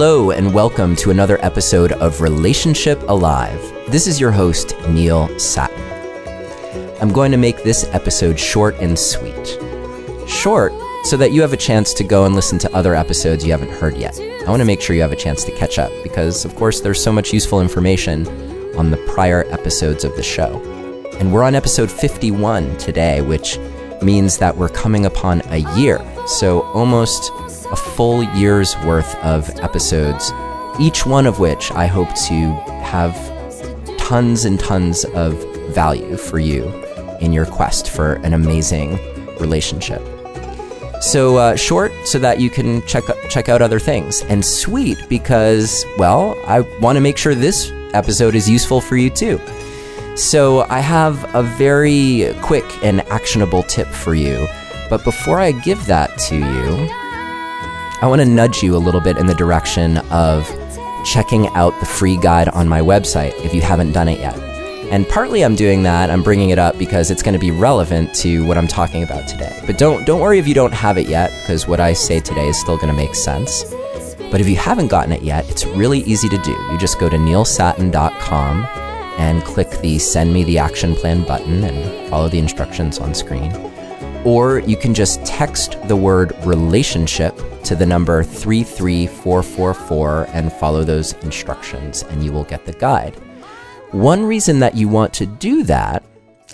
Hello, and welcome to another episode of Relationship Alive. This is your host, Neil Sattin. I'm going to make this episode short and sweet. Short, so that you have a chance to go and listen to other episodes you haven't heard yet. I want to make sure you have a chance to catch up because, of course, there's so much useful information on the prior episodes of the show. And we're on episode 51 today, which means that we're coming upon a year. So almost a full year's worth of episodes, each one of which I hope to have tons and tons of value for you in your quest for an amazing relationship. So uh, short, so that you can check check out other things, and sweet because well, I want to make sure this episode is useful for you too. So I have a very quick and actionable tip for you, but before I give that to you, I want to nudge you a little bit in the direction of checking out the free guide on my website if you haven't done it yet. And partly I'm doing that, I'm bringing it up because it's going to be relevant to what I'm talking about today. But don't don't worry if you don't have it yet because what I say today is still going to make sense. But if you haven't gotten it yet, it's really easy to do. You just go to neilsattin.com and click the send me the action plan button and follow the instructions on screen. Or you can just text the word relationship to the number 33444 and follow those instructions and you will get the guide. One reason that you want to do that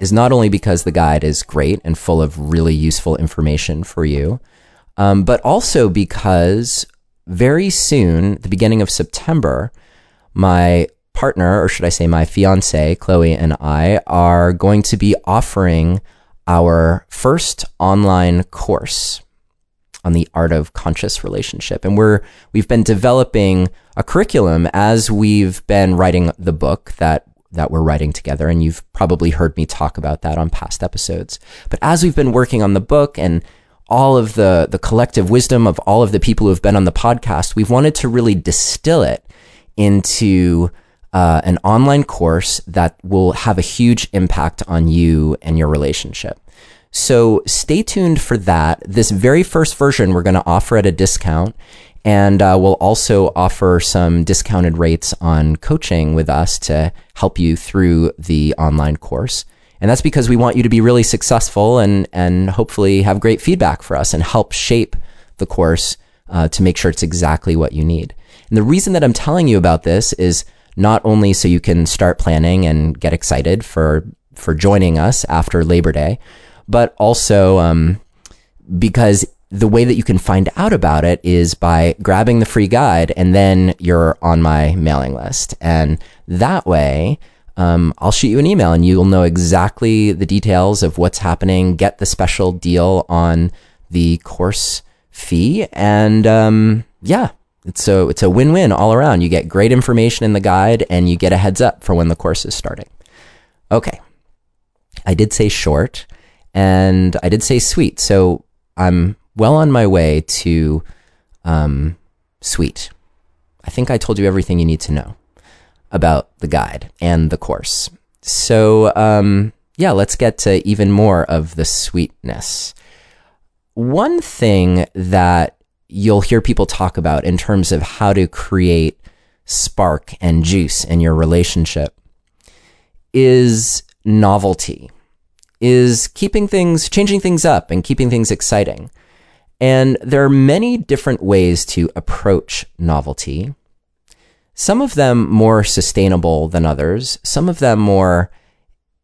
is not only because the guide is great and full of really useful information for you, um, but also because very soon, the beginning of September, my partner, or should I say my fiance, Chloe, and I are going to be offering our first online course on the art of conscious relationship. And we're, we've been developing a curriculum as we've been writing the book that that we're writing together. And you've probably heard me talk about that on past episodes. But as we've been working on the book and all of the, the collective wisdom of all of the people who have been on the podcast, we've wanted to really distill it into uh, an online course that will have a huge impact on you and your relationship. So stay tuned for that. This very first version we're going to offer at a discount. And uh, we'll also offer some discounted rates on coaching with us to help you through the online course. And that's because we want you to be really successful and, and hopefully have great feedback for us and help shape the course uh, to make sure it's exactly what you need. And the reason that I'm telling you about this is not only so you can start planning and get excited for, for joining us after Labor Day, but also um, because the way that you can find out about it is by grabbing the free guide and then you're on my mailing list. And that way, um, I'll shoot you an email and you'll know exactly the details of what's happening, get the special deal on the course fee. And um, yeah, it's so it's a win-win all around. You get great information in the guide and you get a heads up for when the course is starting. Okay. I did say short and I did say sweet. So I'm well on my way to um, sweet. I think I told you everything you need to know about the guide and the course. So, um, yeah, let's get to even more of the sweetness. One thing that you'll hear people talk about in terms of how to create spark and juice in your relationship is novelty, is keeping things, changing things up and keeping things exciting. And there are many different ways to approach novelty. Some of them more sustainable than others. Some of them more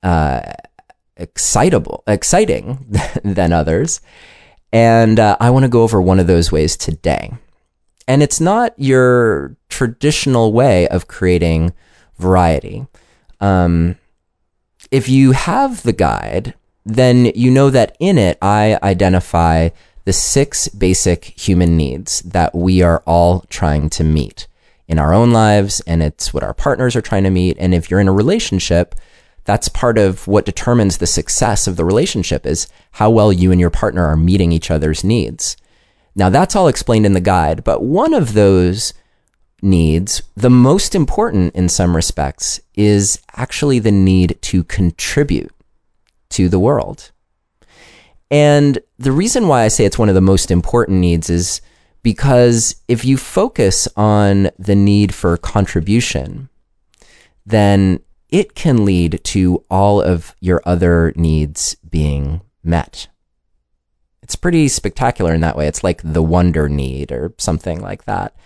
uh, excitable, exciting than others. And uh, I want to go over one of those ways today. And it's not your traditional way of creating variety. Um, if you have the guide, then you know that in it I identify the six basic human needs that we are all trying to meet in our own lives, and it's what our partners are trying to meet. And if you're in a relationship, that's part of what determines the success of the relationship is how well you and your partner are meeting each other's needs. Now that's all explained in the guide, but one of those needs, the most important in some respects, is actually the need to contribute to the world. And the reason why I say it's one of the most important needs is Because if you focus on the need for contribution, then it can lead to all of your other needs being met. It's pretty spectacular in that way. It's like the wonder need or something like that.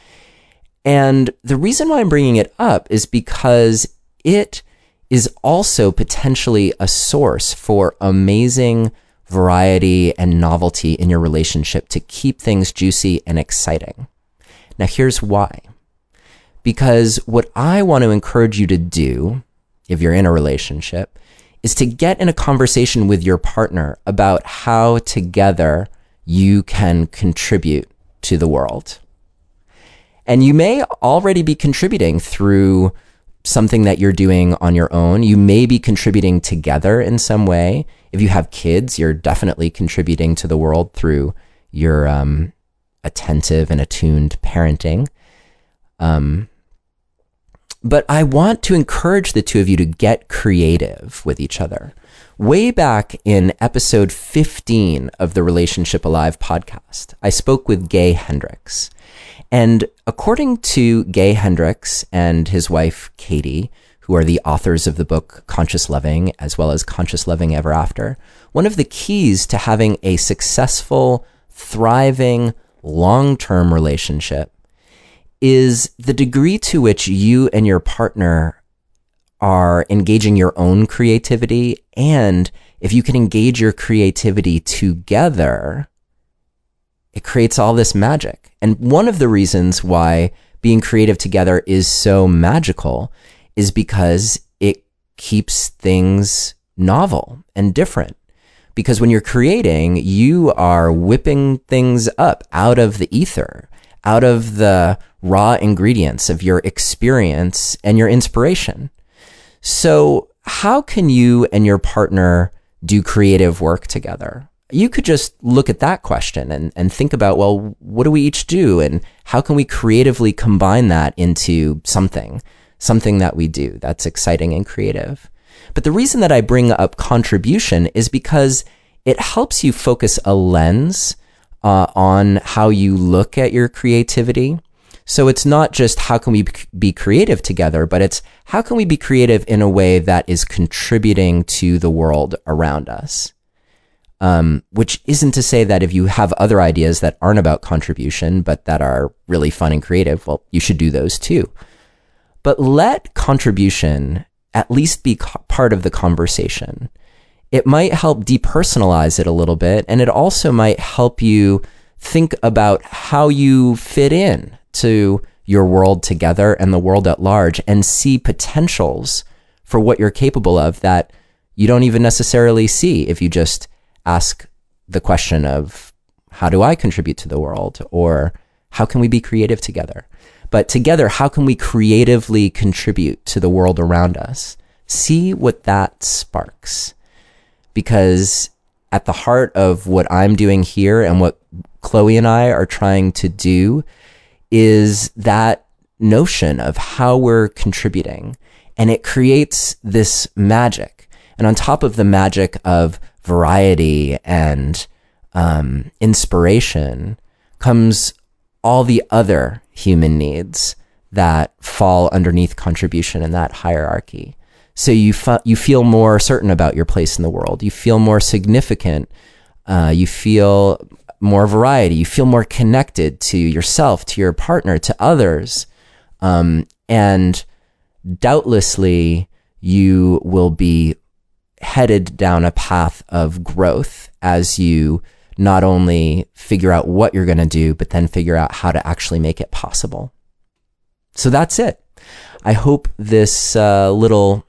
And the reason why I'm bringing it up is because it is also potentially a source for amazing variety and novelty in your relationship to keep things juicy and exciting. Now, here's why. Because what I want to encourage you to do, if you're in a relationship, is to get in a conversation with your partner about how together you can contribute to the world. And you may already be contributing through something that you're doing on your own. You may be contributing together in some way. If you have kids, you're definitely contributing to the world through your um, attentive and attuned parenting. Um, but I want to encourage the two of you to get creative with each other. Way back in episode 15 of the Relationship Alive podcast, I spoke with Gay Hendricks. And according to Gay Hendricks and his wife, Katie, who are the authors of the book Conscious Loving, as well as Conscious Loving Ever After, one of the keys to having a successful, thriving, long term relationship is the degree to which you and your partner are engaging your own creativity. And if you can engage your creativity together, it creates all this magic. And one of the reasons why being creative together is so magical is because it keeps things novel and different. Because when you're creating, you are whipping things up out of the ether, out of the raw ingredients of your experience and your inspiration. So, how can you and your partner do creative work together? you could just look at that question and, and think about, well, what do we each do? And how can we creatively combine that into something, something that we do that's exciting and creative? But the reason that I bring up contribution is because it helps you focus a lens uh, on how you look at your creativity. So it's not just how can we be creative together, but it's how can we be creative in a way that is contributing to the world around us. Um, which isn't to say that if you have other ideas that aren't about contribution, but that are really fun and creative, well, you should do those too. But let contribution at least be co- part of the conversation. It might help depersonalize it a little bit, and it also might help you think about how you fit in to your world together and the world at large and see potentials for what you're capable of that you don't even necessarily see if you just ask the question of how do I contribute to the world or how can we be creative together? But together, how can we creatively contribute to the world around us? See what that sparks. Because at the heart of what I'm doing here and what Chloe and I are trying to do is that notion of how we're contributing. And it creates this magic. And on top of the magic of variety and um, inspiration comes all the other human needs that fall underneath contribution in that hierarchy. So you you feel more certain about your place in the world. You feel more significant. Uh, you feel more variety. You feel more connected to yourself, to your partner, to others, um, and doubtlessly you will be headed down a path of growth as you not only figure out what you're going to do, but then figure out how to actually make it possible. So that's it. I hope this uh, little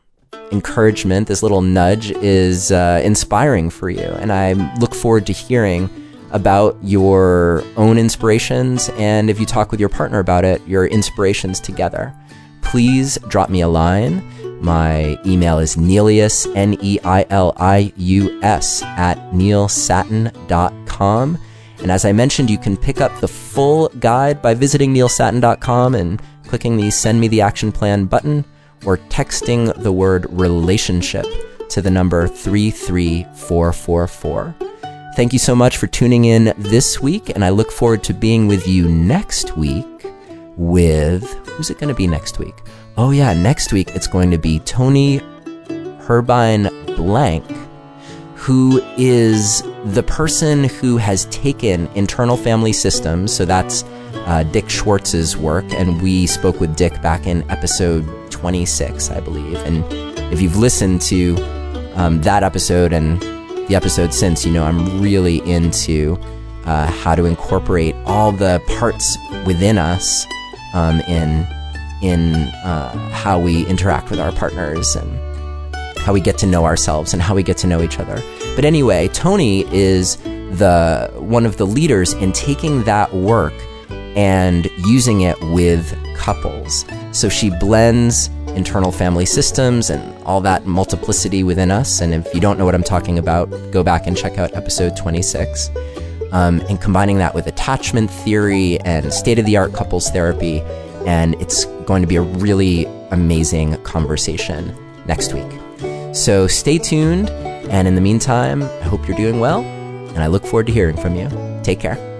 encouragement, this little nudge is uh, inspiring for you. And I look forward to hearing about your own inspirations. And if you talk with your partner about it, your inspirations together. Please drop me a line. My email is Neilius, N E I L I U S, at neilsattin.com. And as I mentioned, you can pick up the full guide by visiting neilsattin.com and clicking the Send Me the Action Plan button or texting the word relationship to the number 33444. thank you so much for tuning in this week, and I look forward to being with you next week with who's it going to be next week? Oh, yeah, next week it's going to be Tony Herbine Blank, who is the person who has taken internal family systems. So that's uh, Dick Schwartz's work, and we spoke with Dick back in episode 26, I believe. And if you've listened to um, that episode and the episode since, you know I'm really into uh, how to incorporate all the parts within us um, in in uh, how we interact with our partners and how we get to know ourselves and how we get to know each other. But anyway, Toni is the one of the leaders in taking that work and using it with couples. So she blends internal family systems and all that multiplicity within us. And if you don't know what I'm talking about, go back and check out episode 26. Um, and combining that with attachment theory and state of the art couples therapy. And it's going to be a really amazing conversation next week. So stay tuned. And in the meantime, I hope you're doing well. And I look forward to hearing from you. Take care.